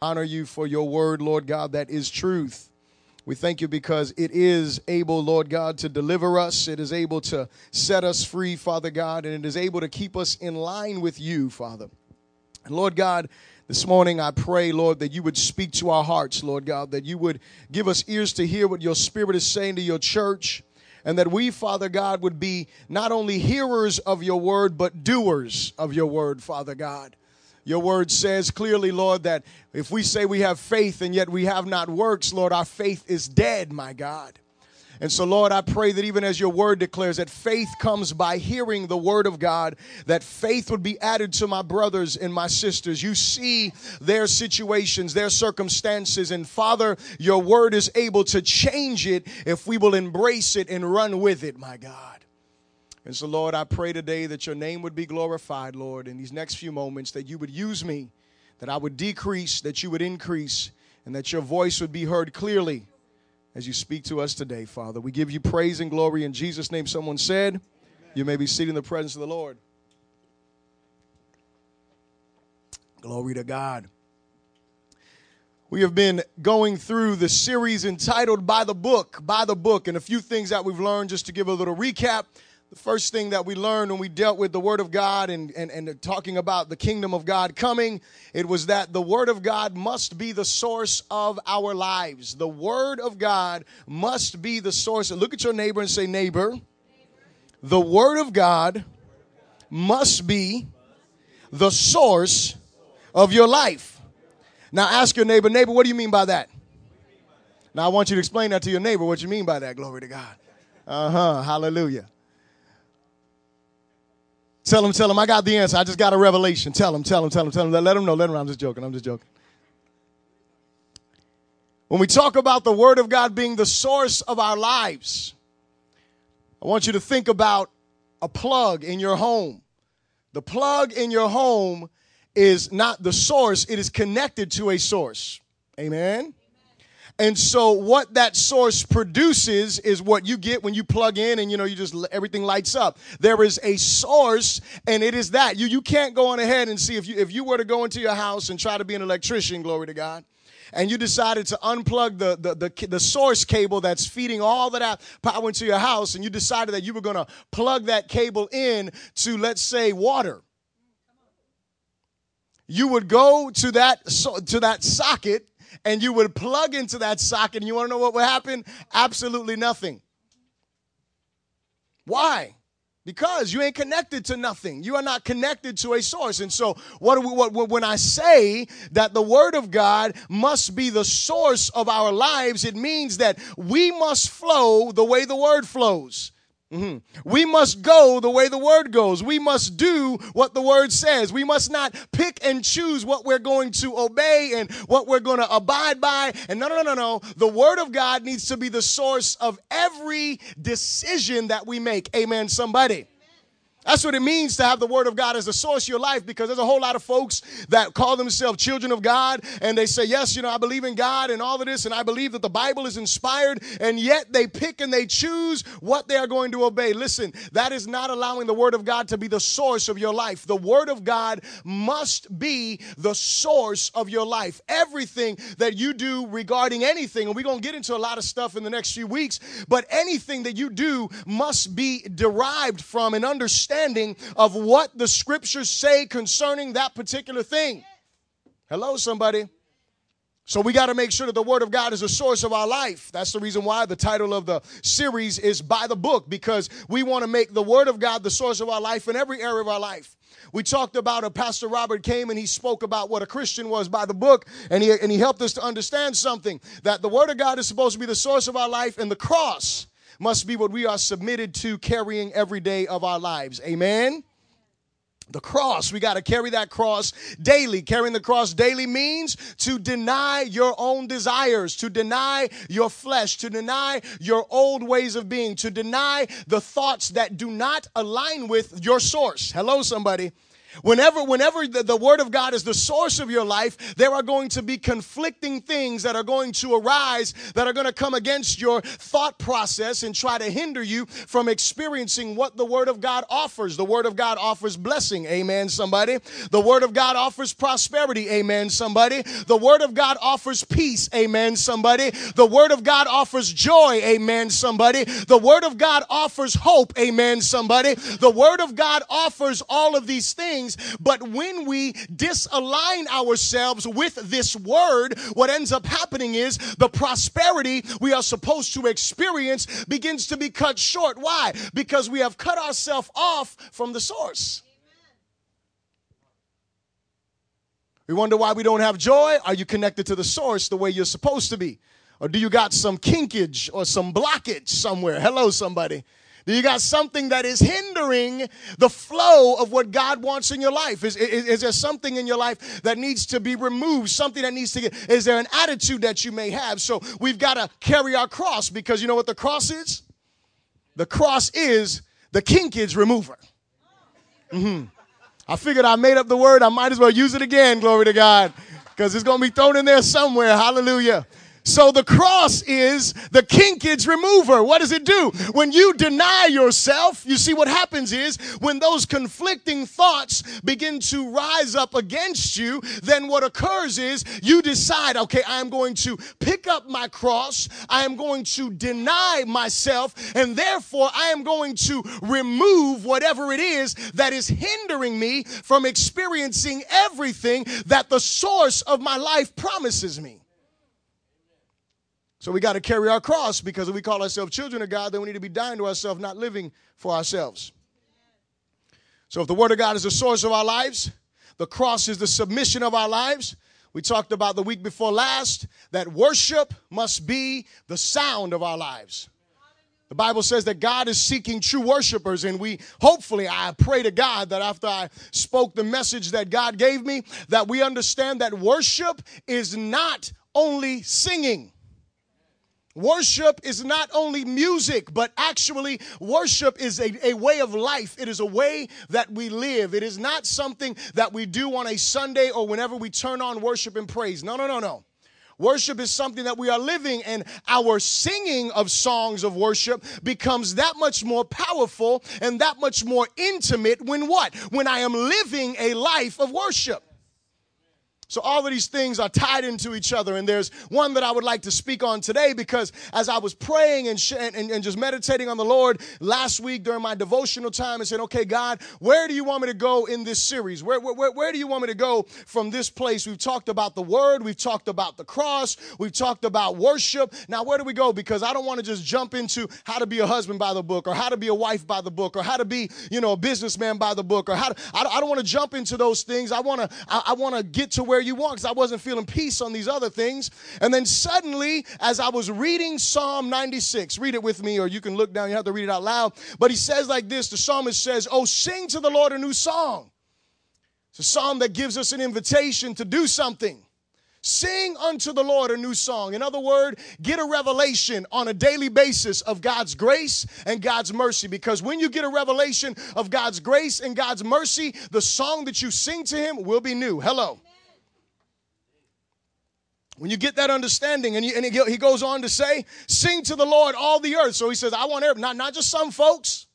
honor you for your word, Lord God, that is truth. We thank you because it is able, Lord God, to deliver us. It is able to set us free, Father God, and it is able to keep us in line with you, Father. And Lord God, this morning I pray, Lord, that you would speak to our hearts, Lord God, that you would give us ears to hear what your Spirit is saying to your church, and that we, Father God, would be not only hearers of your word, but doers of your word, Father God. Your word says clearly, Lord, that if we say we have faith and yet we have not works, Lord, our faith is dead, my God. And so, Lord, I pray that even as your word declares that faith comes by hearing the word of God, that faith would be added to my brothers and my sisters. You see their situations, their circumstances, and Father, your word is able to change it if we will embrace it and run with it, my God. And so, Lord, I pray today that your name would be glorified, Lord, in these next few moments, that you would use me, that I would decrease, that you would increase, and that your voice would be heard clearly as you speak to us today, Father. We give you praise and glory in Jesus' name. Someone said, Amen. You may be seated in the presence of the Lord. Glory to God. We have been going through the series entitled By the Book, By the Book, and a few things that we've learned just to give a little recap the first thing that we learned when we dealt with the Word of God and, and, and talking about the kingdom of God coming, it was that the Word of God must be the source of our lives. The Word of God must be the source. Look at your neighbor and say, Neighbor, the Word of God must be the source of your life. Now ask your neighbor, neighbor, what do you mean by that? Now I want you to explain that to your neighbor, what you mean by that. Glory to God. Uh huh. Hallelujah. Tell him, tell him, I got the answer. I just got a revelation. Tell him, tell him, tell him, tell him. Let, him know, let him know. I'm just joking. I'm just joking. When we talk about the Word of God being the source of our lives, I want you to think about a plug in your home. The plug in your home is not the source, it is connected to a source. Amen. And so what that source produces is what you get when you plug in and you know you just everything lights up. There is a source and it is that. You you can't go on ahead and see if you if you were to go into your house and try to be an electrician, glory to God. And you decided to unplug the, the, the, the source cable that's feeding all that power into your house, and you decided that you were going to plug that cable in to, let's say, water you would go to that to that socket and you would plug into that socket, and you want to know what would happen? Absolutely nothing. Why? Because you ain't connected to nothing. You are not connected to a source. And so, what, we, what, when I say that the Word of God must be the source of our lives, it means that we must flow the way the Word flows. Mm-hmm. We must go the way the word goes. We must do what the word says. We must not pick and choose what we're going to obey and what we're going to abide by. And no, no, no, no, no. The word of God needs to be the source of every decision that we make. Amen, somebody. That's what it means to have the Word of God as a source of your life because there's a whole lot of folks that call themselves children of God and they say, Yes, you know, I believe in God and all of this, and I believe that the Bible is inspired, and yet they pick and they choose what they are going to obey. Listen, that is not allowing the Word of God to be the source of your life. The Word of God must be the source of your life. Everything that you do regarding anything, and we're going to get into a lot of stuff in the next few weeks, but anything that you do must be derived from and understand understanding of what the scriptures say concerning that particular thing. Hello, somebody. So we got to make sure that the Word of God is the source of our life. That's the reason why the title of the series is By the Book, because we want to make the Word of God the source of our life in every area of our life. We talked about a Pastor Robert came and he spoke about what a Christian was by the book, and he, and he helped us to understand something that the Word of God is supposed to be the source of our life, and the cross must be what we are submitted to carrying every day of our lives. Amen. The cross, we got to carry that cross daily. Carrying the cross daily means to deny your own desires, to deny your flesh, to deny your old ways of being, to deny the thoughts that do not align with your source. Hello, somebody. Whenever, whenever the, the, word of God is the source of your life, there are going to be conflicting things that are going to arise that are going to come against your thought process and try to hinder you from experiencing what the word of God offers. The word of God offers blessing. Amen, somebody. The word of God offers prosperity. Amen, somebody. The word of God offers peace. Amen, somebody. The word of God offers joy. Amen, somebody. The word of God offers hope. Amen, somebody. The word of God offers all of these things things. But when we disalign ourselves with this word, what ends up happening is the prosperity we are supposed to experience begins to be cut short. Why? Because we have cut ourselves off from the source. We wonder why we don't have joy. Are you connected to the source the way you're supposed to be? Or do you got some kinkage or some blockage somewhere? Hello, somebody. You got something that is hindering the flow of what God wants in your life. Is, is, is, there something in your life that needs to be removed? Something that needs to get, is there an attitude that you may have? So we've got to carry our cross because you know what the cross is? The cross is the kinkage remover. Mm-hmm. I figured I made up the word. I might as well use it again, glory to God, because it's going to be thrown in there somewhere. Hallelujah. So the cross is the kinkage remover. What does it do? When you deny yourself, you see what happens is when those conflicting thoughts begin to rise up against you, then what occurs is you decide, okay, I'm going to pick up my cross, I am going to deny myself, and therefore I am going to remove whatever it is that is hindering me from experiencing everything that the source of my life promises me. So we got to carry our cross because if we call ourselves children of God, then we need to be dying to ourselves, not living for ourselves. So if the Word of God is the source of our lives, the cross is the submission of our lives. We talked about the week before last that worship must be the sound of our lives. The Bible says that God is seeking true worshipers, and we hopefully, I pray to God that after I spoke the message that God gave me, that we understand that worship is not only singing. Worship is not only music, but actually, worship is a, a way of life. It is a way that we live. It is not something that we do on a Sunday or whenever we turn on worship and praise. No, no, no, no. Worship is something that we are living, and our singing of songs of worship becomes that much more powerful and that much more intimate when what? When I am living a life of worship. So, all of these things are tied into each other. And there's one that I would like to speak on today because as I was praying and, sh- and, and, just meditating on the Lord last week during my devotional time and said, okay, God, where do you want me to go in this series? Where, where, where do you want me to go from this place? We've talked about the word, we've talked about the cross, we've talked about worship. Now, where do we go? Because I don't want to just jump into how to be a husband by the book or how to be a wife by the book or how to be, you know, a businessman by the book or how to, I, I don't want to jump into those things. I want to, I, I want to get to where where you want because I wasn't feeling peace on these other things. And then suddenly, as I was reading Psalm 96, read it with me, or you can look down, you have to read it out loud. But he says like this the psalmist says, Oh, sing to the Lord a new song. It's a psalm that gives us an invitation to do something. Sing unto the Lord a new song. In other words, get a revelation on a daily basis of God's grace and God's mercy. Because when you get a revelation of God's grace and God's mercy, the song that you sing to Him will be new. Hello. When you get that understanding, and, you, and he, goes on to say, Sing to the Lord all the earth. So he says, I want every, not, not just some folks,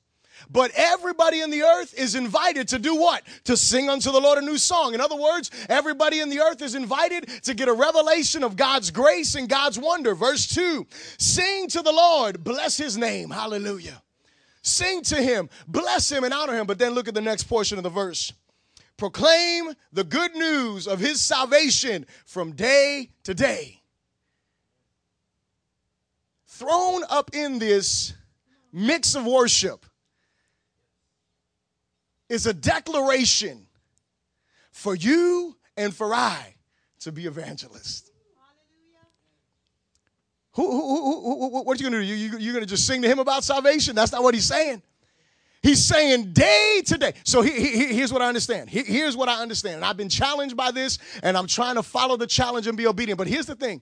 but everybody in the earth is invited to do what? To sing unto the Lord a new song. In other words, everybody in the earth is invited to get a revelation of God's grace and God's wonder. Verse 2 Sing to the Lord, bless his name. Hallelujah. Sing to him, bless him, and honor him. But then look at the next portion of the verse proclaim the good news of his salvation from day to day. Thrown up in this mix of worship is a declaration for you and for I to be evangelists. Who, who, who, what are you going to do? You, you, you're going to just sing to him about salvation? That's not what he's saying. He's saying day to day. So he, he, here's what I understand. He, here's what I understand. And I've been challenged by this, and I'm trying to follow the challenge and be obedient. But here's the thing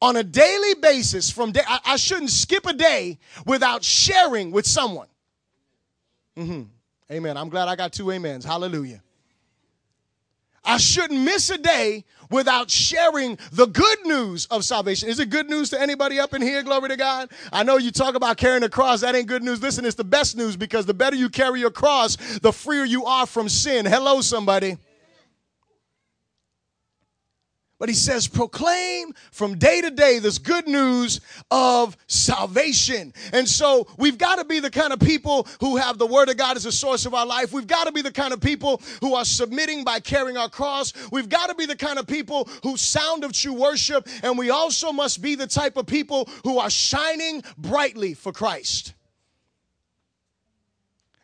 on a daily basis, from day, I, I shouldn't skip a day without sharing with someone. Mm-hmm. Amen. I'm glad I got two amens. Hallelujah. I shouldn't miss a day without sharing the good news of salvation. Is it good news to anybody up in here? Glory to God. I know you talk about carrying a cross. That ain't good news. Listen, it's the best news because the better you carry your cross, the freer you are from sin. Hello, somebody. But he says, proclaim from day to day this good news of salvation. And so we've got to be the kind of people who have the word of God as a source of our life. We've got to be the kind of people who are submitting by carrying our cross. We've got to be the kind of people who sound of true worship. And we also must be the type of people who are shining brightly for Christ.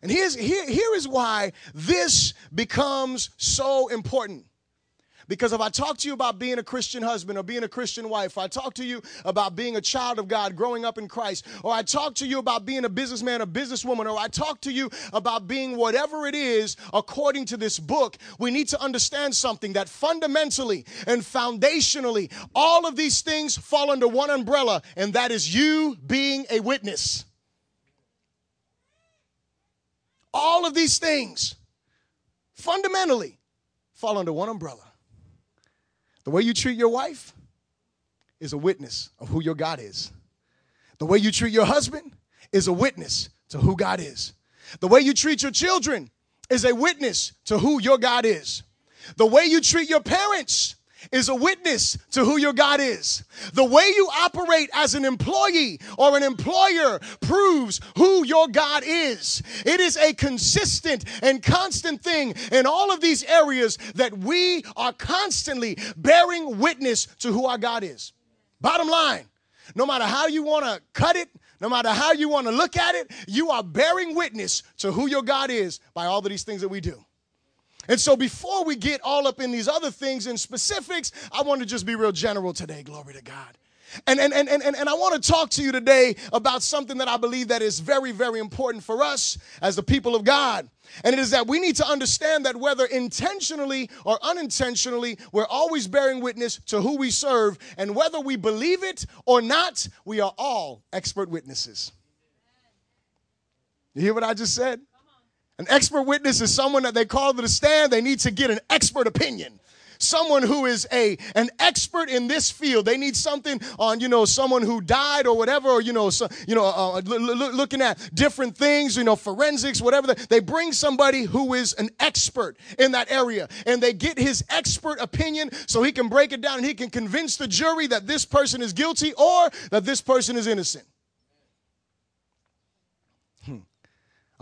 And here's, here, here is why this becomes so important. Because if I talk to you about being a Christian husband or being a Christian wife, I talk to you about being a child of God, growing up in Christ, or I talk to you about being a businessman or businesswoman, or I talk to you about being whatever it is according to this book, we need to understand something that fundamentally and foundationally, all of these things fall under one umbrella, and that is you being a witness. All of these things fundamentally fall under one umbrella. The way you treat your wife is a witness of who your God is. The way you treat your husband is a witness to who God is. The way you treat your children is a witness to who your God is. The way you treat your parents is a witness to who your God is. The way you operate as an employee or an employer proves who your God is. It is a consistent and constant thing in all of these areas that we are constantly bearing witness to who our God is. Bottom line, no matter how you want to cut it, no matter how you want to look at it, you are bearing witness to who your God is by all of these things that we do. And so before we get all up in these other things and specifics, I want to just be real general today. Glory to God. And, and, and, and, and I want to talk to you today about something that I believe that is very, very important for us as the people of God. And it is that we need to understand that whether intentionally or unintentionally, we're always bearing witness to who we serve. And whether we believe it or not, we are all expert witnesses. You hear what I just said? An expert witness is someone that they call to the stand. They need to get an expert opinion. Someone who is a an expert in this field. They need something on you know someone who died or whatever, or you know so, you know uh, looking at different things, you know forensics, whatever. They bring somebody who is an expert in that area, and they get his expert opinion so he can break it down and he can convince the jury that this person is guilty or that this person is innocent.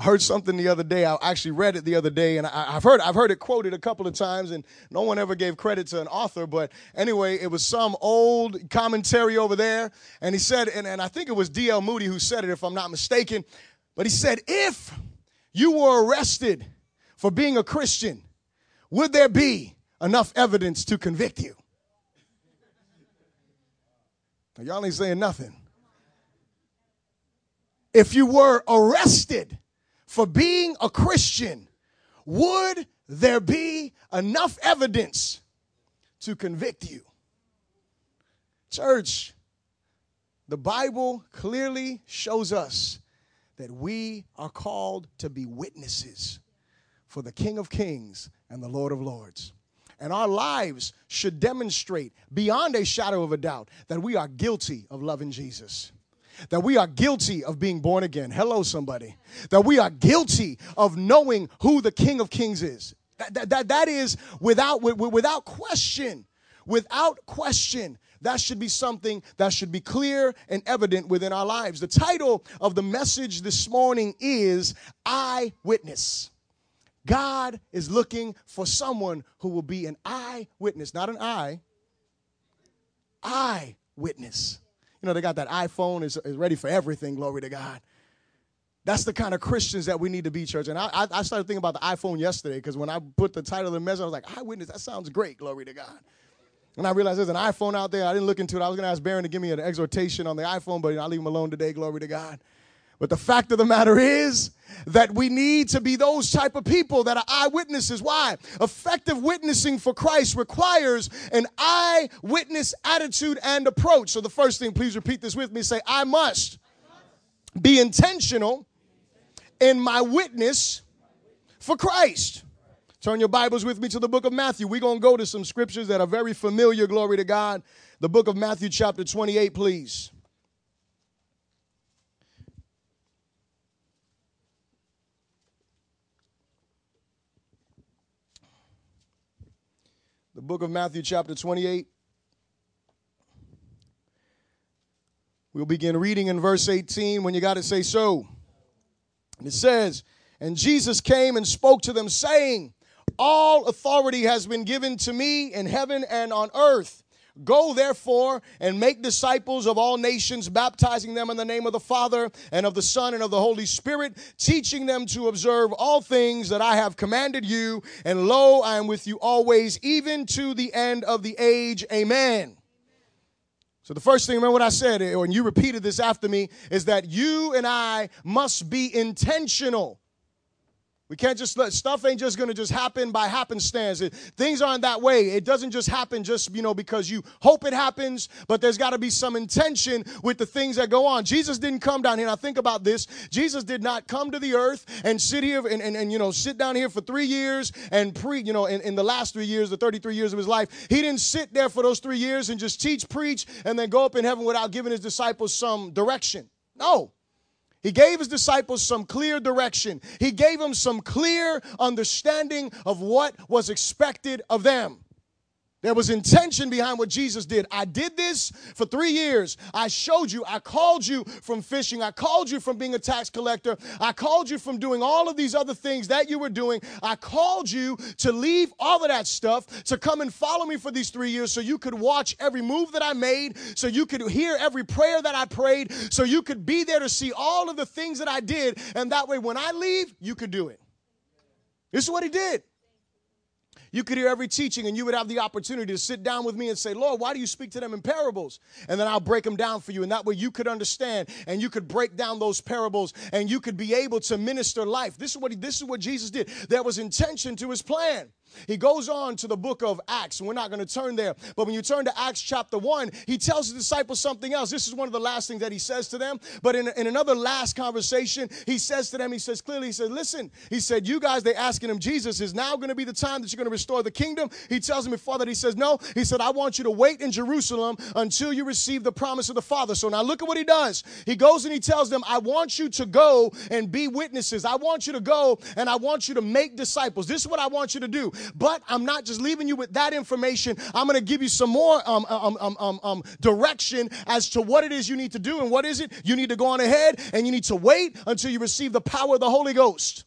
Heard something the other day. I actually read it the other day, and I, have heard I've heard it quoted a couple of times, and no one ever gave credit to an author. But anyway, it was some old commentary over there, and he said, and, and I think it was D.L. Moody who said it, if I'm not mistaken. But he said, if you were arrested for being a Christian, would there be enough evidence to convict you? Now, y'all ain't saying nothing. If you were arrested for being a Christian, would there be enough evidence to convict you? Church, the Bible clearly shows us that we are called to be witnesses for the King of Kings and the Lord of Lords. And our lives should demonstrate beyond a shadow of a doubt that we are guilty of loving Jesus that we are guilty of being born again. Hello, somebody. That we are guilty of knowing who the King of Kings is. That, that, that, that is without, without question. Without question. That should be something that should be clear and evident within our lives. The title of the message this morning is Eyewitness. God is looking for someone who will be an eyewitness, not an eye, eyewitness. You know, they got that iPhone is, is ready for everything, glory to God. That's the kind of Christians that we need to be, church. And I, I started thinking about the iPhone yesterday because when I put the title of the message, I was like, eyewitness, that sounds great, glory to God. And I realized there's an iPhone out there. I didn't look into it. I was going to ask Baron to give me an exhortation on the iPhone, but I'll leave him alone today, glory to God. But the fact of the matter is that we need to be those type of people that are eyewitnesses. Why? Effective witnessing for Christ requires an eyewitness attitude and approach. So the first thing, please repeat this with me. Say, I must be intentional in my witness for Christ. Turn your Bibles with me to the book of Matthew. We're going to go to some scriptures that are very familiar, glory to God. The book of Matthew, chapter 28, please. The book of Matthew, chapter 28. We'll begin reading in verse 18. When you got to say so. And it says, And Jesus came and spoke to them, saying, All authority has been given to me in heaven and on earth. Go therefore and make disciples of all nations, baptizing them in the name of the Father and of the Son and of the Holy Spirit, teaching them to observe all things that I have commanded you. And lo, I am with you always, even to the end of the age. Amen. So, the first thing, remember what I said, and you repeated this after me, is that you and I must be intentional we can't just let stuff ain't just gonna just happen by happenstance. It, things aren't that way. It doesn't just happen just you know because you hope it happens, but there's got to be some intention with the things that go on. Jesus didn't come down here. Now think about this. Jesus did not come to the earth and sit here and, and, and you know sit down here for three years and pre you know in, in the last three years, the 33 years of his life, he didn't sit there for those three years and just teach, preach, and then go up in heaven without giving his disciples some direction. No. He gave his disciples some clear direction. He gave them some clear understanding of what was expected of them. There was intention behind what Jesus did. I did this for three years. I showed you. I called you from fishing. I called you from being a tax collector. I called you from doing all of these other things that you were doing. I called you to leave all of that stuff to come and follow me for these three years so you could watch every move that I made, so you could hear every prayer that I prayed, so you could be there to see all of the things that I did. And that way, when I leave, you could do it. This is what he did. You could hear every teaching and you would have the opportunity to sit down with me and say, Lord, why do you speak to them in parables? And then I'll break them down for you. And that way you could understand and you could break down those parables and you could be able to minister life. This is what, this is what Jesus did. There was intention to his plan. He goes on to the book of Acts, and we're not going to turn there. But when you turn to Acts chapter 1, he tells the disciples something else. This is one of the last things that he says to them. But in, in another last conversation, he says to them, he says clearly, he said, Listen, he said, You guys, they're asking him, Jesus, is now going to be the time that you're going to restore the kingdom? He tells them before that, he says, No. He said, I want you to wait in Jerusalem until you receive the promise of the Father. So now look at what he does. He goes and he tells them, I want you to go and be witnesses. I want you to go and I want you to make disciples. This is what I want you to do. But I'm not just leaving you with that information. I'm going to give you some more um, um, um, um, um, direction as to what it is you need to do. And what is it? You need to go on ahead and you need to wait until you receive the power of the Holy Ghost.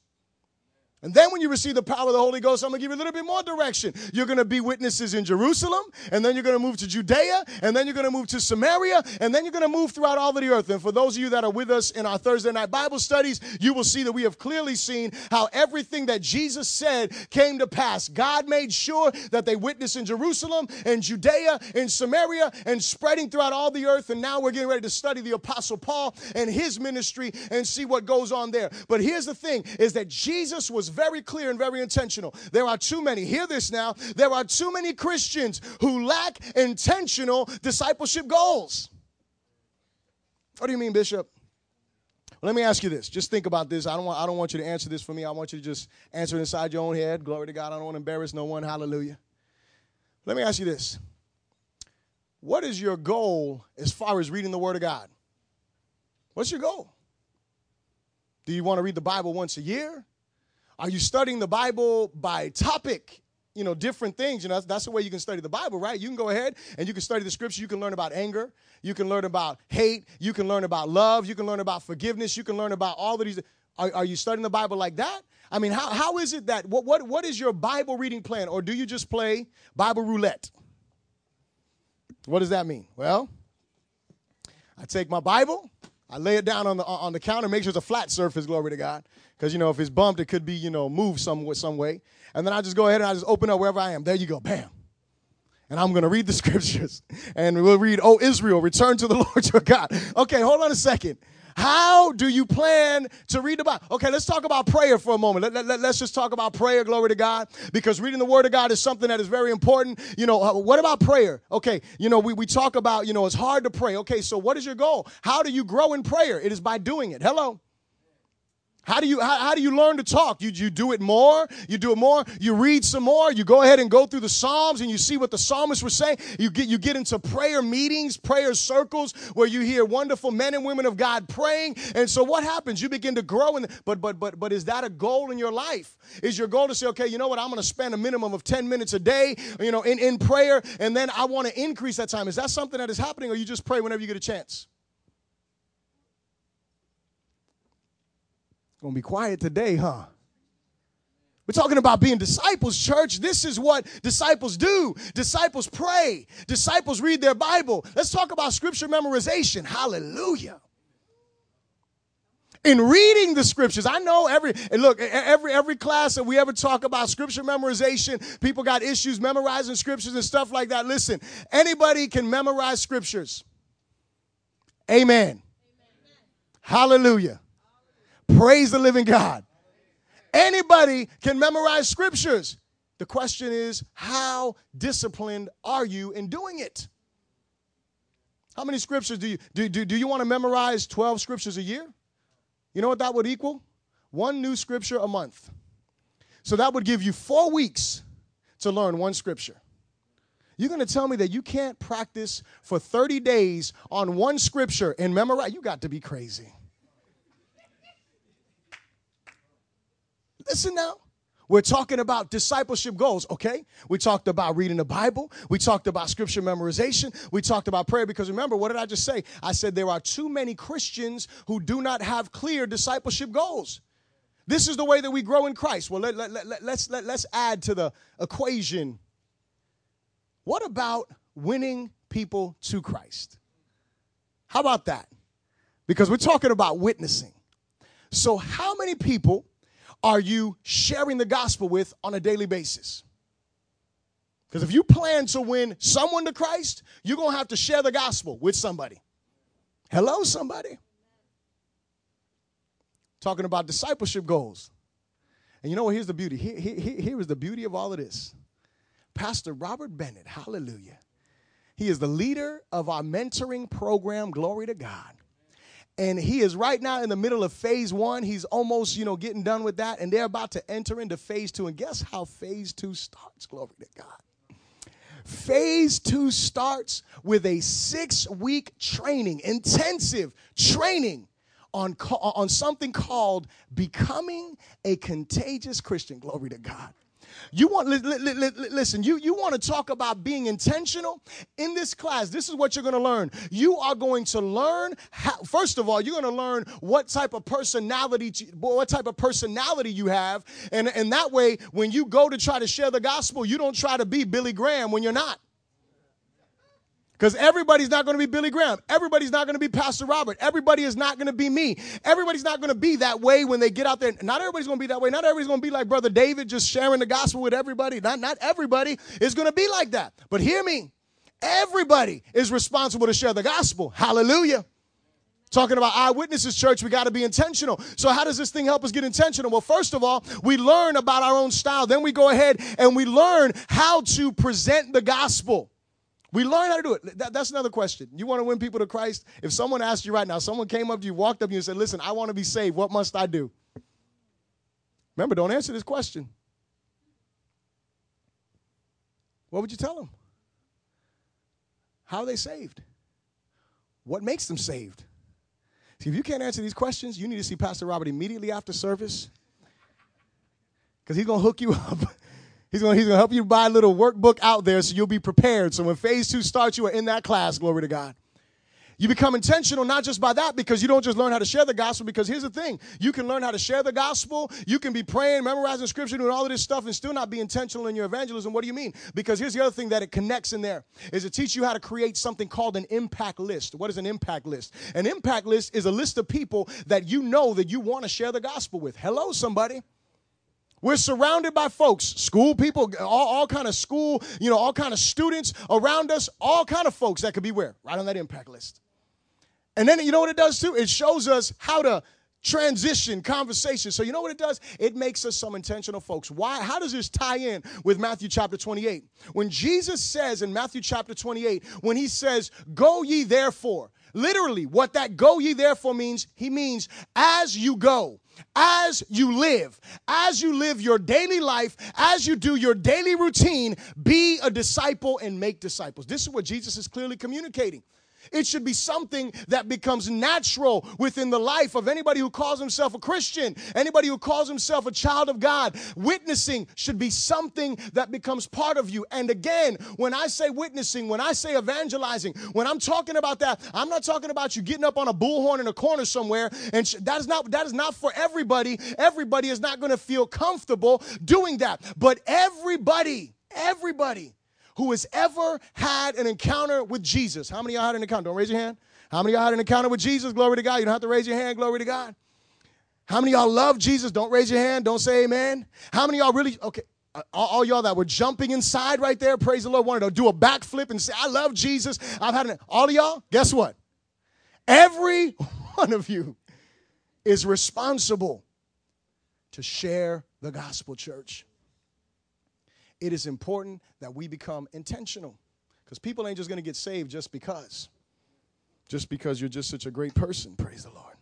And then when you receive the power of the Holy Ghost, I'm going to give you a little bit more direction. You're going to be witnesses in Jerusalem, and then you're going to move to Judea, and then you're going to move to Samaria, and then you're going to move throughout all of the earth. And for those of you that are with us in our Thursday night Bible studies, you will see that we have clearly seen how everything that Jesus said came to pass. God made sure that they witnessed in Jerusalem, and Judea, and Samaria, and spreading throughout all the earth. And now we're getting ready to study the Apostle Paul and his ministry and see what goes on there. But here's the thing is that Jesus was very clear and very intentional. There are too many, hear this now, there are too many Christians who lack intentional discipleship goals. What do you mean, Bishop? Well, let me ask you this. Just think about this. I don't want I don't want you to answer this for me. I want you to just answer it inside your own head. Glory to God. I don't want to embarrass no one. Hallelujah. Let me ask you this. What is your goal as far as reading the Word of God? What's your goal? Do you want to read the Bible once a year? Are you studying the Bible by topic? You know, different things. You know, that's, that's the way you can study the Bible, right? You can go ahead and you can study the scripture. You can learn about anger. You can learn about hate. You can learn about love. You can learn about forgiveness. You can learn about all of these. Are, are you studying the Bible like that? I mean, how, how is it that, what, what, what is your Bible reading plan? Or do you just play Bible roulette? What does that mean? Well, I take my Bible, I lay it down on the, on the counter, make sure it's a flat surface, glory to God. Because, you know, if it's bumped, it could be, you know, moved some, some way. And then I just go ahead and I just open up wherever I am. There you go, bam. And I'm to read the scriptures. And we'll read, Oh, Israel, return to the Lord your God. Okay, hold on a second. How do you plan to read the Bible? Okay, let's talk about prayer for a moment. Let, let, let, us just talk about prayer, glory to God, because reading the Word of God is something that is very important. You know, uh, what about prayer? Okay, you know, we, we talk about, you know, it's hard to pray. Okay, so what is your goal? How do you grow in prayer? It is by doing it. Hello. How do you how, how, do you learn to talk? You you do it more, you do it more, you read some more, you go ahead and go through the Psalms and you see what the psalmists were saying. You get you get into prayer meetings, prayer circles where you hear wonderful men and women of God praying. And so what happens? You begin to grow in but but but but is that a goal in your life? Is your goal to say, okay, you know what, I'm gonna spend a minimum of 10 minutes a day, you know, in, in prayer, and then I want to increase that time. Is that something that is happening, or you just pray whenever you get a chance? Gonna be quiet today, huh? We're talking about being disciples, church. This is what disciples do. Disciples pray. Disciples read their Bible. Let's talk about scripture memorization. Hallelujah. In reading the scriptures, I know every and look, every every class that we ever talk about scripture memorization, people got issues memorizing scriptures and stuff like that. Listen, anybody can memorize scriptures. Amen. Amen. Hallelujah. Praise the living God. Anybody can memorize scriptures. The question is, how disciplined are you in doing it? How many scriptures do you do, do, do you want to memorize 12 scriptures a year? You know what that would equal? One new scripture a month. So that would give you four weeks to learn one scripture. You're going to tell me that you can't practice for 30 days on one scripture and memorize? You got to be crazy. Listen now. We're talking about discipleship goals, okay? We talked about reading the Bible. We talked about scripture memorization. We talked about prayer because remember, what did I just say? I said there are too many Christians who do not have clear discipleship goals. This is the way that we grow in Christ. Well, let, let, let, let's, let, let's add to the equation. What about winning people to Christ? How about that? Because we're talking about witnessing. So, how many people are you sharing the gospel with on a daily basis? Because if you plan to win someone to Christ, you're going to have to share the gospel with somebody. Hello, somebody. Talking about discipleship goals. And you know what? Here's the beauty. Here, here, here is the beauty of all of this. Pastor Robert Bennett, hallelujah. He is the leader of our mentoring program, Glory to God and he is right now in the middle of phase one. He's almost, you know, getting done with that, and they're about to enter into phase two. And guess how phase two starts? Glory to God. Phase two starts with a six week training, intensive training on, on something called becoming a contagious Christian. Glory to God. You want li- li- li- listen, you, you want to talk about being intentional? In this class, this is what you're going to learn. You are going to learn how, first of all, you're going to learn what type of personality to, what type of personality you have. And, and that way, when you go to try to share the gospel, you don't try to be Billy Graham when you're not. Because everybody's not going to be Billy Graham. Everybody's not going to be Pastor Robert. Everybody is not going to be me. Everybody's not going to be that way when they get out there. Not everybody's going to be that way. Not everybody's going to be like Brother David, just sharing the gospel with everybody. Not, not everybody is going to be like that. But hear me. Everybody is responsible to share the gospel. Hallelujah. Talking about eyewitnesses, church, we got to be intentional. So, how does this thing help us get intentional? Well, first of all, we learn about our own style. Then we go ahead and we learn how to present the gospel. We learn how to do it. That, that's another question. You want to win people to Christ? If someone asked you right now, someone came up to you, walked up to you, and said, Listen, I want to be saved. What must I do? Remember, don't answer this question. What would you tell them? How are they saved? What makes them saved? See, if you can't answer these questions, you need to see Pastor Robert immediately after service because he's going to hook you up He's going he's to help you buy a little workbook out there so you'll be prepared. So when phase two starts, you are in that class. Glory to God. You become intentional not just by that because you don't just learn how to share the gospel. Because here's the thing you can learn how to share the gospel, you can be praying, memorizing scripture, doing all of this stuff, and still not be intentional in your evangelism. What do you mean? Because here's the other thing that it connects in there is to teach you how to create something called an impact list. What is an impact list? An impact list is a list of people that you know that you want to share the gospel with. Hello, somebody. We're surrounded by folks, school people, all, all kind of school, you know, all kind of students around us, all kind of folks that could be where? Right on that impact list. And then you know what it does too? It shows us how to transition conversation. So you know what it does? It makes us some intentional folks. Why? How does this tie in with Matthew chapter 28? When Jesus says in Matthew chapter 28, when he says, "Go ye therefore," Literally, what that go ye therefore means, he means as you go, as you live, as you live your daily life, as you do your daily routine, be a disciple and make disciples. This is what Jesus is clearly communicating. It should be something that becomes natural within the life of anybody who calls himself a Christian, anybody who calls himself a child of God. Witnessing should be something that becomes part of you. And again, when I say witnessing, when I say evangelizing, when I'm talking about that, I'm not talking about you getting up on a bullhorn in a corner somewhere. And that is not that is not for everybody. Everybody is not going to feel comfortable doing that. But everybody, everybody who has ever had an encounter with Jesus. How many y'all had an encounter? Don't raise your hand. How many y'all had an encounter with Jesus? Glory to God. You don't have to raise your hand. Glory to God. How many y'all love Jesus? Don't raise your hand. Don't say amen. How many y'all really, okay, uh, all, all, y'all that were jumping inside right there, praise the Lord, wanted to do a backflip and say, I love Jesus. I've had an, all of y'all, guess what? Every one of you is responsible to share the gospel, church it is important that we become intentional because people ain't just going to get saved just because. Just because you're just such a great person, praise the Lord.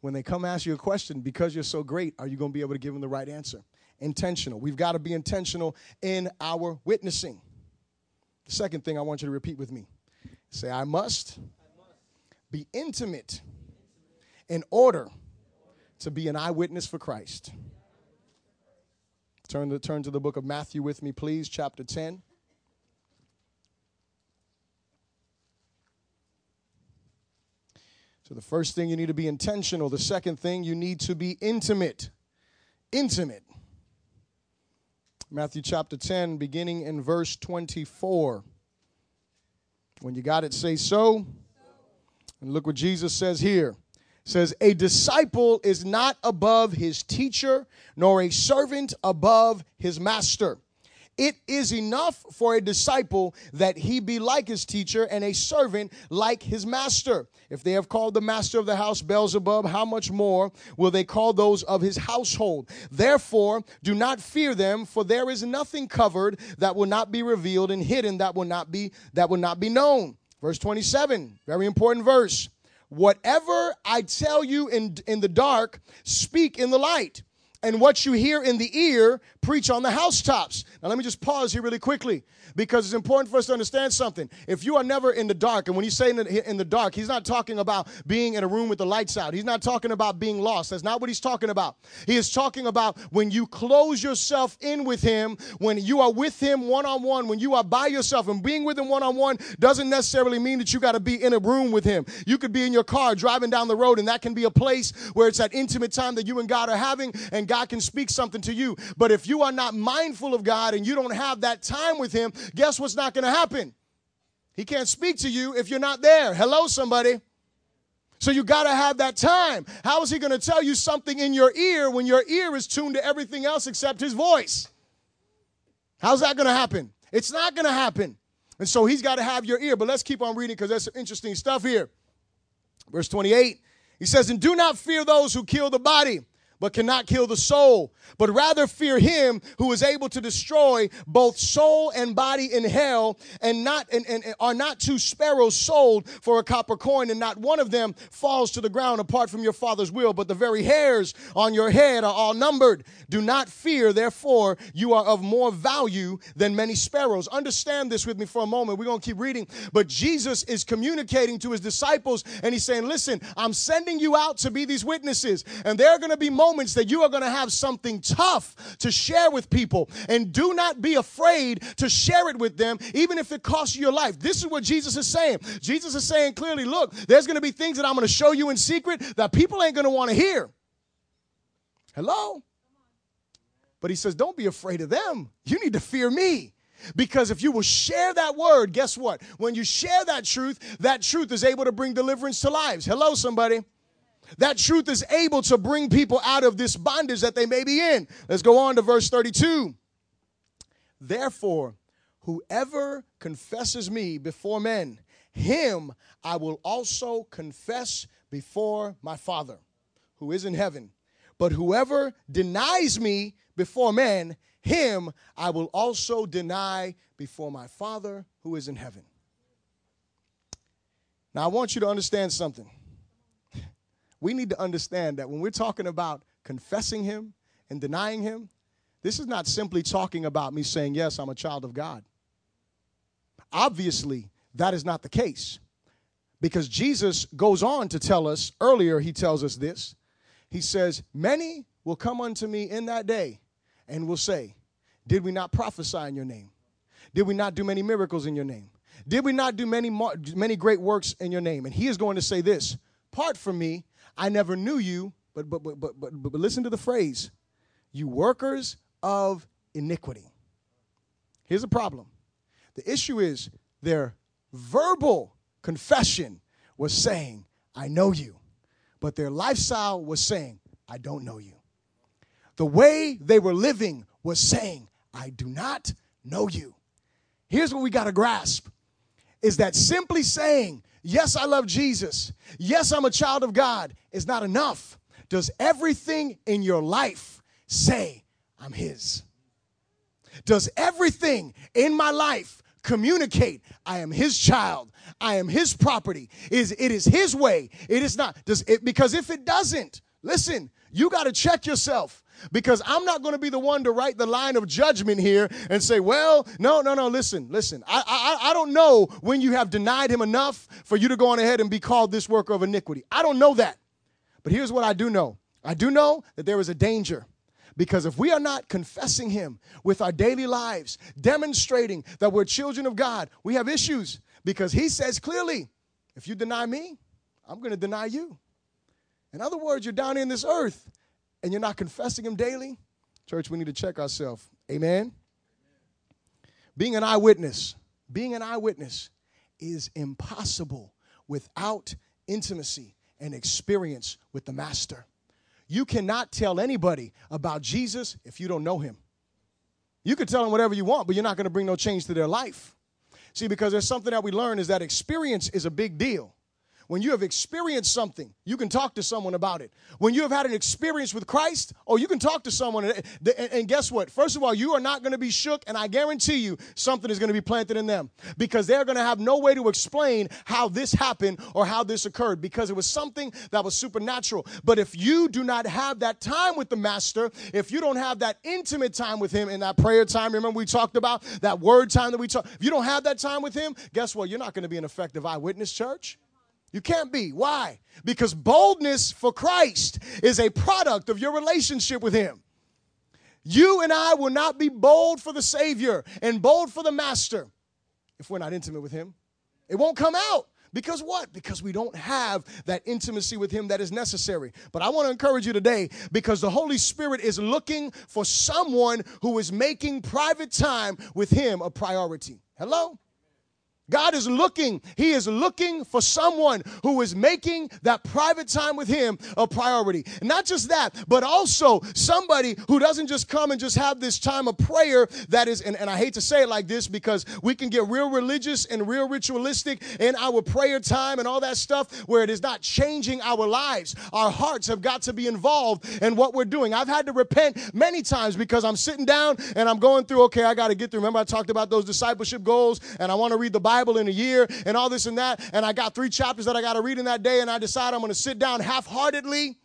When they come ask you a question, because you're so great, are you going to be able to give them the right answer? Intentional. We've got to be intentional in our witnessing. The second thing I want you to repeat with me say, I must be intimate in order to be an eyewitness for Christ. Turn to, turn to the book of Matthew with me, please, chapter 10. So, the first thing you need to be intentional. The second thing, you need to be intimate. Intimate. Matthew chapter 10, beginning in verse 24. When you got it, say so. And look what Jesus says here says, A disciple is not above his teacher, nor a servant above his master. It is enough for a disciple that he be like his teacher and a servant like his master. If they have called the master of the house Beelzebub, how much more will they call those of his household? Therefore, do not fear them, for there is nothing covered that will not be revealed and hidden that will not be that will not be known. Verse 27, very important verse. Whatever I tell you in, in the dark, speak in the light. And what you hear in the ear, preach on the housetops. Now, let me just pause here really quickly because it's important for us to understand something. If you are never in the dark, and when he's saying in the dark, he's not talking about being in a room with the lights out. He's not talking about being lost. That's not what he's talking about. He is talking about when you close yourself in with him, when you are with him one on one, when you are by yourself. And being with him one on one doesn't necessarily mean that you got to be in a room with him. You could be in your car driving down the road, and that can be a place where it's that intimate time that you and God are having, and God can speak something to you. But if you are not mindful of God and you don't have that time with him, guess what's not going to happen? He can't speak to you if you're not there. Hello, somebody. So you got to have that time. How is he going to tell you something in your ear when your ear is tuned to everything else except his voice? How's that going to happen? It's not going to happen. And so he's got to have your ear. But let's keep on reading because there's some interesting stuff here. Verse 28, he says, And do not fear those who kill the body but cannot kill the soul, but rather fear him who is able to destroy both soul and body in hell, and not and, and, and, are not two sparrows sold for a copper coin, and not one of them falls to the ground apart from your father's will, but the very hairs on your head are all numbered. Do not fear, therefore, you are of more value than many sparrows. Understand this with me for a moment. We're gonna keep reading, but Jesus is communicating to his disciples, and he's saying, Listen, I'm sending you out to be these witnesses, and there are gonna be moments moments that you are going to have something tough to share with people. And do not be afraid to share it with them, even if it costs you your life. This is what Jesus is saying. Jesus is saying clearly, look, there's going to be things that I'm going to show you in secret that people ain't going to want to hear. Hello? But he says, don't be afraid of them. You need to fear me. Because if you will share that word, guess what? When you share that truth, that truth is able to bring deliverance to lives. Hello, somebody. That truth is able to bring people out of this bondage that they may be in. Let's go on to verse 32. Therefore, whoever confesses me before men, him I will also confess before my Father who is in heaven. But whoever denies me before men, him I will also deny before my Father who is in heaven. Now, I want you to understand something. We need to understand that when we're talking about confessing Him and denying Him, this is not simply talking about me saying, Yes, I'm a child of God. Obviously, that is not the case because Jesus goes on to tell us earlier, he tells us this. He says, Many will come unto me in that day and will say, Did we not prophesy in your name? Did we not do many miracles in your name? Did we not do many, many great works in your name? And he is going to say this Part from me, I never knew you, but, but, but, but, but, but listen to the phrase you workers of iniquity. Here's the problem the issue is their verbal confession was saying, I know you, but their lifestyle was saying, I don't know you. The way they were living was saying, I do not know you. Here's what we got to grasp is that simply saying, Yes, I love Jesus. Yes, I'm a child of God is not enough. Does everything in your life say, I'm His? Does everything in my life communicate, I am His child, I am His property? Is it is His way? It is not. Does it because if it doesn't, listen, you got to check yourself because I'm not going to be the one to write the line of judgment here and say, well, no, no, no, listen, listen. I, I, I don't know when you have denied him enough for you to go on ahead and be called this worker of iniquity. I don't know that. But here's what I do know I do know that there is a danger. Because if we are not confessing Him with our daily lives, demonstrating that we're children of God, we have issues. Because He says clearly, if you deny me, I'm going to deny you. In other words, you're down in this earth and you're not confessing Him daily, church, we need to check ourselves. Amen. Being an eyewitness, being an eyewitness is impossible without intimacy and experience with the Master. You cannot tell anybody about Jesus if you don't know Him. You can tell them whatever you want, but you're not going to bring no change to their life. See, because there's something that we learn is that experience is a big deal. When you have experienced something, you can talk to someone about it. When you have had an experience with Christ, oh, you can talk to someone. And, guess what? First of all, you are not going to be shook, and I guarantee you something is going to be planted in them because they're going to have no way to explain how this happened or how this occurred because it was something that was supernatural. But if you do not have that time with the Master, if you don't have that intimate time with Him in that prayer time, remember we talked about that word time that we talked, if you don't have that time with Him, guess what? You're not going to be an effective eyewitness church. You can't be. Why? Because boldness for Christ is a product of your relationship with Him. You and I will not be bold for the Savior and bold for the Master if we're not intimate with Him. It won't come out. Because what? Because we don't have that intimacy with Him that is necessary. But I want to encourage you today because the Holy Spirit is looking for someone who is making private time with Him a priority. Hello? God is looking, He is looking for someone who is making that private time with Him a priority. Not just that, but also somebody who doesn't just come and just have this time of prayer that is, and, and I hate to say it like this because we can get real religious and real ritualistic in our prayer time and all that stuff where it is not changing our lives. Our hearts have got to be involved in what we're doing. I've had to repent many times because I'm sitting down and I'm going through, okay, I got to get through. Remember, I talked about those discipleship goals and I want to read the Bible Bible in a year and all this and that. And I got three chapters that I got to read in that day. And I decide I'm going to sit down half heartedly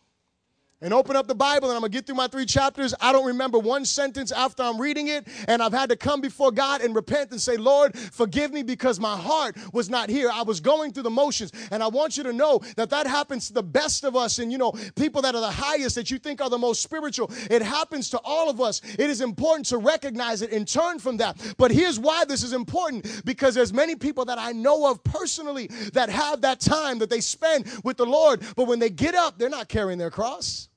and open up the Bible and I'm to get through my three chapters. I don't remember one sentence after I'm reading it. And I've had to come before God and repent and say, Lord, forgive me because my heart was not here. I was going through the motions. And I want you to know that that happens to the best of us. And, you know, people that are the highest that you think are the most spiritual, it happens to all of us. It is important to recognize it and turn from that. But here's why this is important because there's many people that I know of personally that have that time that they spend with the Lord. But when they get up, they're not carrying their cross.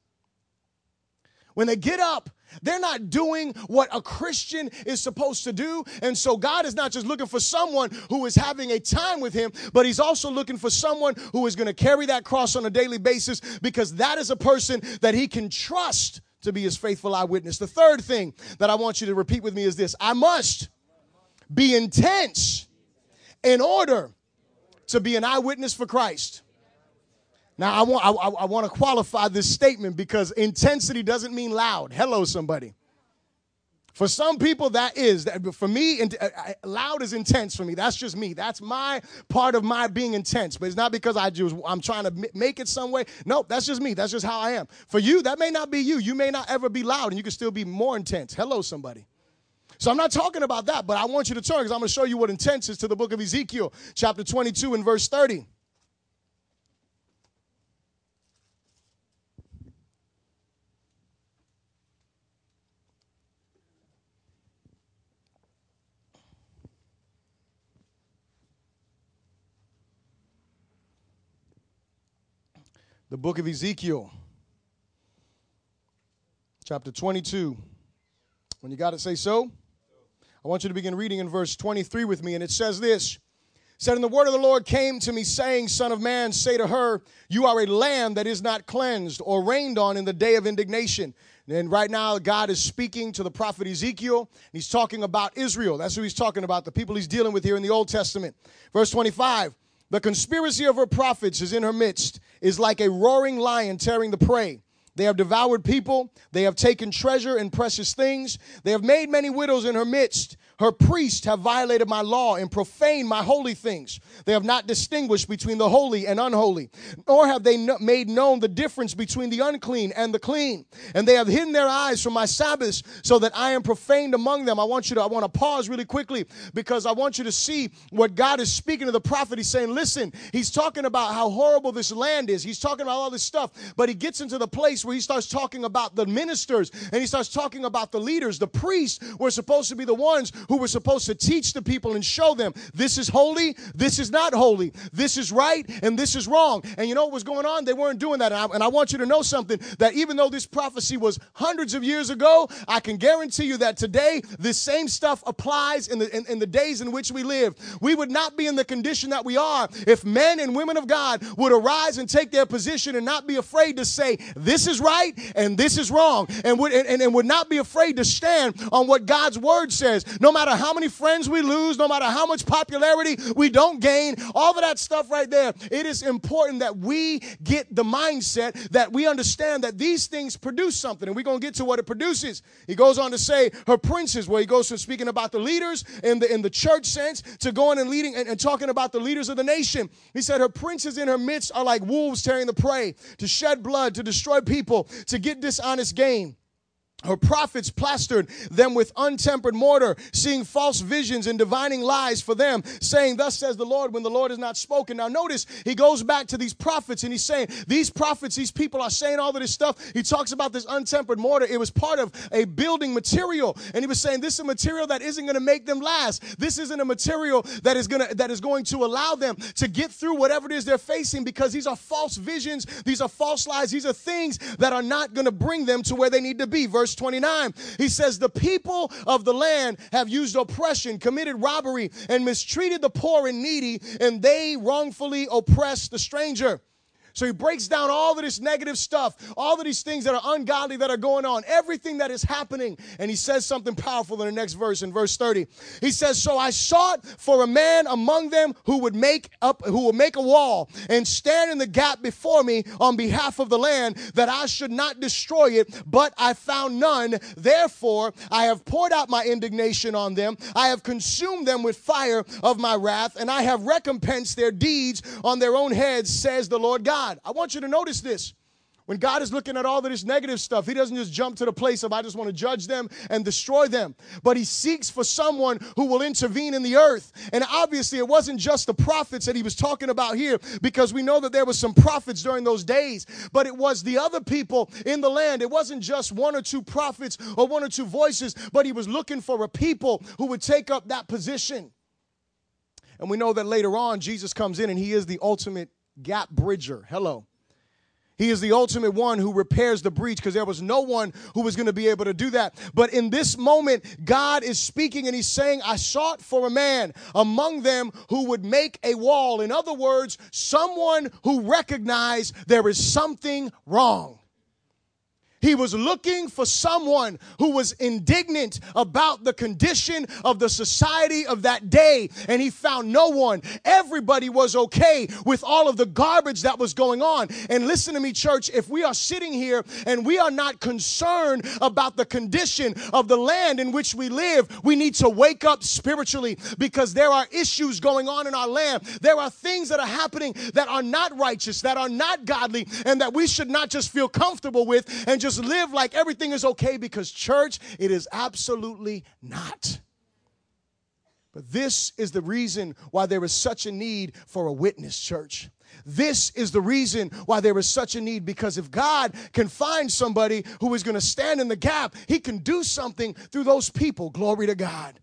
When they get up, they're not doing what a Christian is supposed to do. And so God is not just looking for someone who is having a time with Him, but He's also looking for someone who is going to carry that cross on a daily basis because that is a person that He can trust to be His faithful eyewitness. The third thing that I want you to repeat with me is this I must be intense in order to be an eyewitness for Christ. Now, I want, I, I want to qualify this statement because intensity doesn't mean loud. Hello, somebody. For some people, that is. For me, uh, loud is intense for me. That's just me. That's my part of my being intense. But it's not because I just, I'm trying to make it some way. No, that's just me. That's just how I am. For you, that may not be you. You may not ever be loud and you can still be more intense. Hello, somebody. So I'm not talking about that, but I want you to turn because I'm going to show you what intense is to the book of Ezekiel, chapter 22 and verse 30. The book of Ezekiel, chapter 22. When you got it, say so. I want you to begin reading in verse 23 with me, and it says this. Said, And the word of the Lord came to me, saying, Son of man, say to her, You are a land that is not cleansed or rained on in the day of indignation. And right now, God is speaking to the prophet Ezekiel. And he's talking about Israel. That's who he's talking about, the people he's dealing with here in the Old Testament. Verse 25 The conspiracy of her prophets is in her midst, is like a roaring lion tearing the prey. They have devoured people. They have taken treasure and precious things. They have made many widows in her midst. Her priests have violated my law and profaned my holy things. They have not distinguished between the holy and unholy, nor have they made known the difference between the unclean and the clean. And they have hidden their eyes from my Sabbaths so that I am profaned among them. I want you to, I want to pause really quickly because I want you to see what God is speaking to the prophet. He's saying, listen, he's talking about how horrible this land is. He's talking about all this stuff, but he gets into the place where he starts talking about the ministers and he starts talking about the leaders. The priests were supposed to be the ones who were supposed to teach the people and show them this is holy, this is not holy, this is right, and this is wrong. And you know what was going on? They weren't doing that. And I, and I want you to know something that even though this prophecy was hundreds of years ago, I can guarantee you that today this same stuff applies in the, in, in the days in which we live. We would not be in the condition that we are if men and women of God would arise and take their position and not be afraid to say, this is right and this is wrong, and would, and, and would not be afraid to stand on what God's word says, no matter matter how many friends we lose, no matter how much popularity we don't gain, all of that stuff right there, it is important that we get the mindset that we understand that these things produce something. And we're going to get to what it produces. He goes on to say her princes, where he goes from speaking about the leaders in the, in the church sense to going and leading and, and talking about the leaders of the nation. He said her princes in her midst are like wolves tearing the prey, to shed blood, to destroy people, to get dishonest gain. Her prophets plastered them with untempered mortar, seeing false visions and divining lies for them, saying, Thus says the Lord, when the Lord has not spoken. Now, notice he goes back to these prophets and he's saying, These prophets, these people are saying all of this stuff. He talks about this untempered mortar. It was part of a building material. And he was saying, This is a material that isn't going to make them last. This isn't a material that is going to that is going to allow them to get through whatever it is they're facing because these are false visions, these are false lies, these are things that are not going to bring them to where they need to be. Verse verse 29, he says, The people of the land have used oppression, committed robbery, and mistreated the poor and needy, and they wrongfully oppressed the stranger. So he breaks down all of this negative stuff, all of these things that are ungodly that are going on, everything that is happening. And he says something powerful in the next verse, in verse 30. He says, So I sought for a man among them who would make up, who would make a wall and stand in the gap before me on behalf of the land, that I should not destroy it, but I found none. Therefore, I have poured out my indignation on them. I have consumed them with fire of my wrath, and I have recompensed their deeds on their own heads, says the Lord God. God. I want you to notice this. When God is looking at all of this negative stuff, He doesn't just jump to the place of, I just want to judge them and destroy them. But He seeks for someone who will intervene in the earth. And obviously, it wasn't just the prophets that He was talking about here, because we know that there were some prophets during those days, but it was the other people in the land. It wasn't just one or two prophets or one or two voices, but He was looking for a people who would take up that position. And we know that later on, Jesus comes in and He is the ultimate gap bridger. Hello. He is the ultimate one who repairs the breach because there was no one who was going to be able to do that. But in this moment, God is speaking and he's saying, I sought for a man among them who would make a wall. In other words, someone who recognized there is something wrong. He was looking for someone who was indignant about the condition of the society of that day, and he found no one. Everybody was okay with all of the garbage that was going on. And listen to me, church, if we are sitting here and we are not concerned about the condition of the land in which we live, we need to wake up spiritually because there are issues going on in our land. There are things that are happening that are not righteous, that are not godly, and that we should not just feel comfortable with and just live like everything is okay because, church, it is absolutely not. But this is the reason why there is such a need for a witness, church. This is the reason why there is such a need because if God can find somebody who is going to stand in the gap, He can do something through those people. Glory to God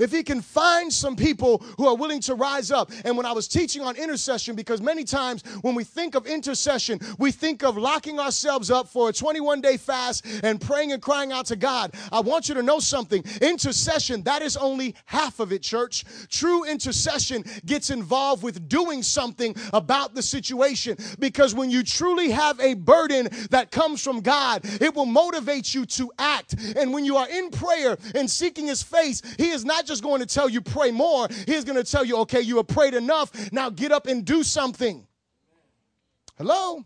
if he can find some people who are willing to rise up. And when I was teaching on intercession, because many times when we think of intercession, we think of locking ourselves up for a 21 day fast and praying and crying out to God. I want you to know something. Intercession, that is only half of it, church. True intercession gets involved with doing something about the situation because when you truly have a burden that comes from God, it will motivate you to act. And when you are in prayer and seeking his face, he is not just going to tell you pray more. He's going to tell you, okay, you have prayed enough. Now get up and do something. Hello?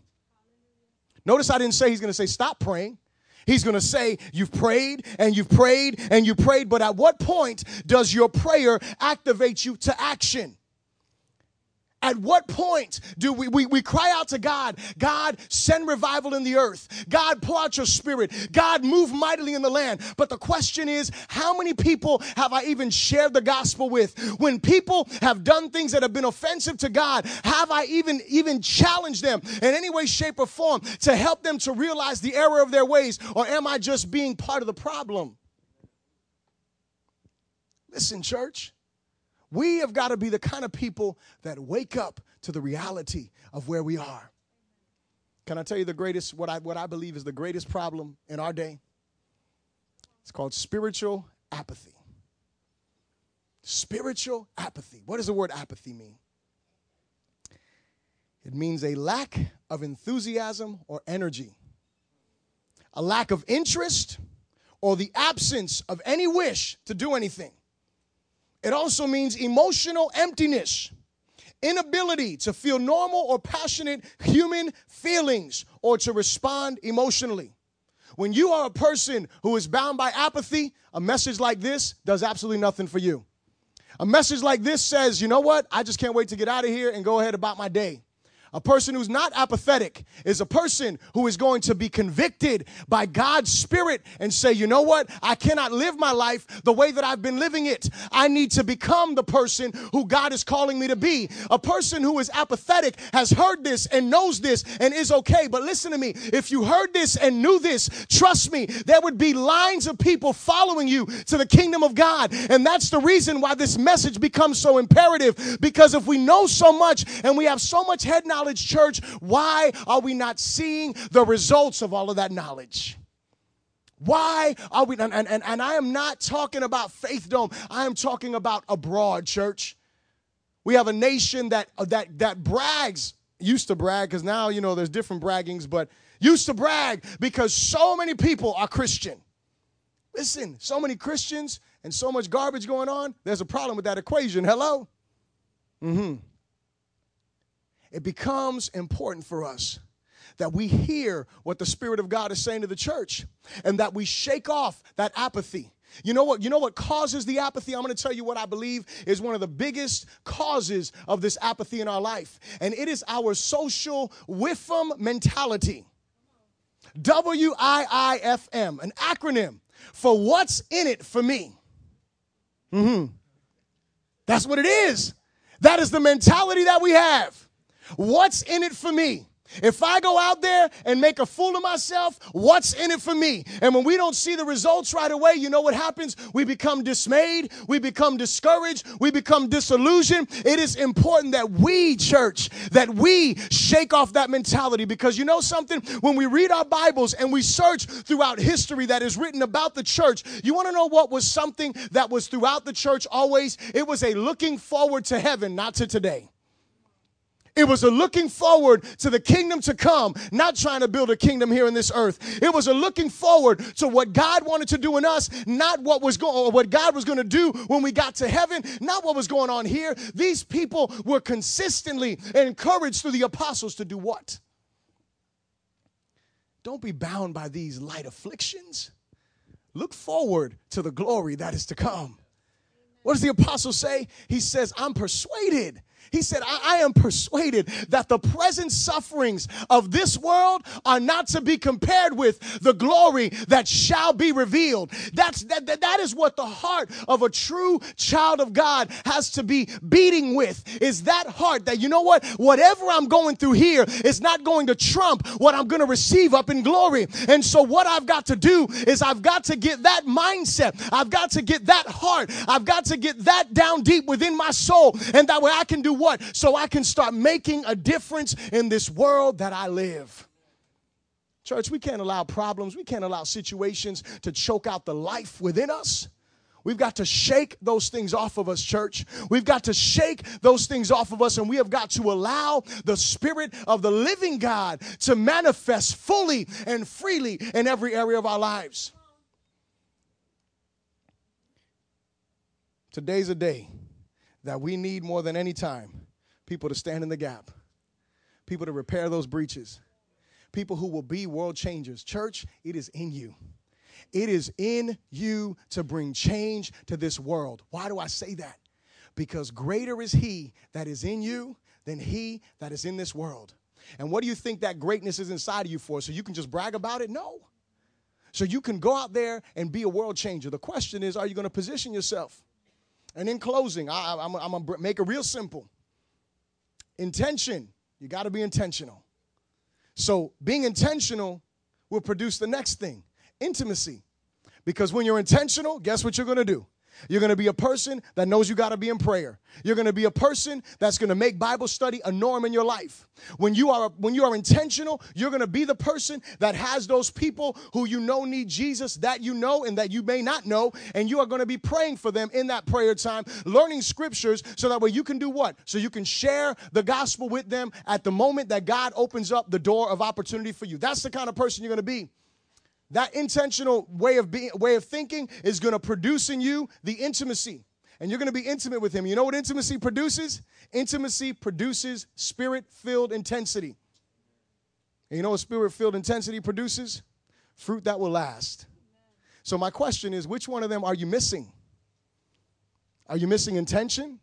Notice I didn't say he's going to say stop praying. He's going to say, You've prayed and you've prayed and you prayed, but at what point does your prayer activate you to action? At what point do we, we, we cry out to God, God, send revival in the earth. God, pour out your spirit. God, move mightily in the land. But the question is, how many people have I even shared the gospel with? When people have done things that have been offensive to God, have I even, even challenged them in any way, shape, or form to help them to realize the error of their ways? Or am I just being part of the problem? Listen, church. We have got to be the kind of people that wake up to the reality of where we are. Can I tell you the greatest, what I, what I believe is the greatest problem in our day? It's called spiritual apathy. Spiritual apathy. What does the word apathy mean? It means a lack of enthusiasm or energy, a lack of interest, or the absence of any wish to do anything. It also means emotional emptiness, inability to feel normal or passionate human feelings or to respond emotionally. When you are a person who is bound by apathy, a message like this does absolutely nothing for you. A message like this says, you know what? I just can't wait to get out of here and go ahead about my day. A person who's not apathetic is a person who is going to be convicted by God's Spirit and say, you know what? I cannot live my life the way that I've been living it. I need to become the person who God is calling me to be. A person who is apathetic has heard this and knows this and is okay. But listen to me. If you heard this and knew this, trust me, there would be lines of people following you to the kingdom of God. And that's the reason why this message becomes so imperative because if we know so much and we have so much head knowledge, knowledge, church, why are we not seeing the results of all of that knowledge? Why are we, and, and, and I am not talking about Faith Dome, I am talking about abroad, church. We have a nation that, that, that brags, used to brag, because now, you know, there's different braggings, but used to brag because so many people are Christian. Listen, so many Christians and so much garbage going on, there's a problem with that equation. Hello? Mm hmm it becomes important for us that we hear what the Spirit of God is saying to the church and that we shake off that apathy. You know what? You know what causes the apathy? I'm going to tell you what I believe is one of the biggest causes of this apathy in our life, and it is our social WIFM mentality. W I I F M, an acronym for what's in it for me. Mm-hmm. That's what it is. That is the mentality that we have. What's in it for me? If I go out there and make a fool of myself, what's in it for me? And when we don't see the results right away, you know what happens? We become dismayed, we become discouraged, we become disillusioned. It is important that we, church, that we shake off that mentality because you know something? When we read our Bibles and we search throughout history that is written about the church, you want to know what was something that was throughout the church always? It was a looking forward to heaven, not to today. It was a looking forward to the kingdom to come, not trying to build a kingdom here in this earth. It was a looking forward to what God wanted to do in us, not what was going what God was going to do when we got to heaven, not what was going on here. These people were consistently encouraged through the apostles to do what? Don't be bound by these light afflictions. Look forward to the glory that is to come. What does the apostle say? He says, I'm persuaded he said, I, I, am persuaded that the present sufferings of this world are not to be compared with the glory that shall be revealed. That's that, that, that is what the heart of a true child of God has to be beating with. Is that heart that you know what? Whatever I'm going through here is not going to trump what I'm going to receive up in glory. And so what I've got to do is I've got to get that mindset. I've got to get that heart. I've got to get that down deep within my soul. And that way I can do what? So I can start making a difference in this world that I live. Church, we can't allow problems, we can't allow situations to choke out the life within us. We've got to shake those things off of us, church. We've got to shake those things off of us, and we have got to allow the Spirit of the living God to manifest fully and freely in every area of our lives. Today's a day that we need more than any time people to stand in the gap, people to repair those breaches, people who will be world changers. Church, it is in you. It is in you to bring change to this world. Why do I say that? Because greater is He that is in you than He that is in this world. And what do you think that greatness is inside of you for? So you can just brag about it? No. So you can go out there and be a world changer. The question is, are you going to position yourself? And in closing, I, am going to make it real simple. Intention. You got to be intentional. So, being intentional will produce the next thing intimacy. Because when you're intentional, guess what you're going to do? You're going to be a person that knows you got to be in prayer. You're going to be a person that's going to make Bible study a norm in your life. When you are when you are intentional, you're going to be the person that has those people who you know need Jesus that you know and that you may not know and you are going to be praying for them in that prayer time, learning scriptures so that way you can do what? So you can share the gospel with them at the moment that God opens up the door of opportunity for you. That's the kind of person you're going to be. That intentional way of being way of thinking is going to produce in you the intimacy. And you're going to be intimate with him. You know what intimacy produces? Intimacy produces spirit-filled intensity. And you know what spirit-filled intensity produces? Fruit that will last. So my question is which one of them are you missing? Are you missing intention?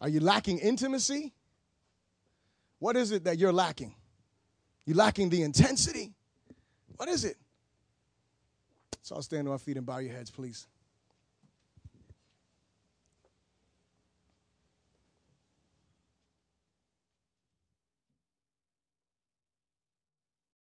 Are you lacking intimacy? What is it that you're lacking? You lacking the intensity? What is it? So I'll stand on my feet and bow your heads, please.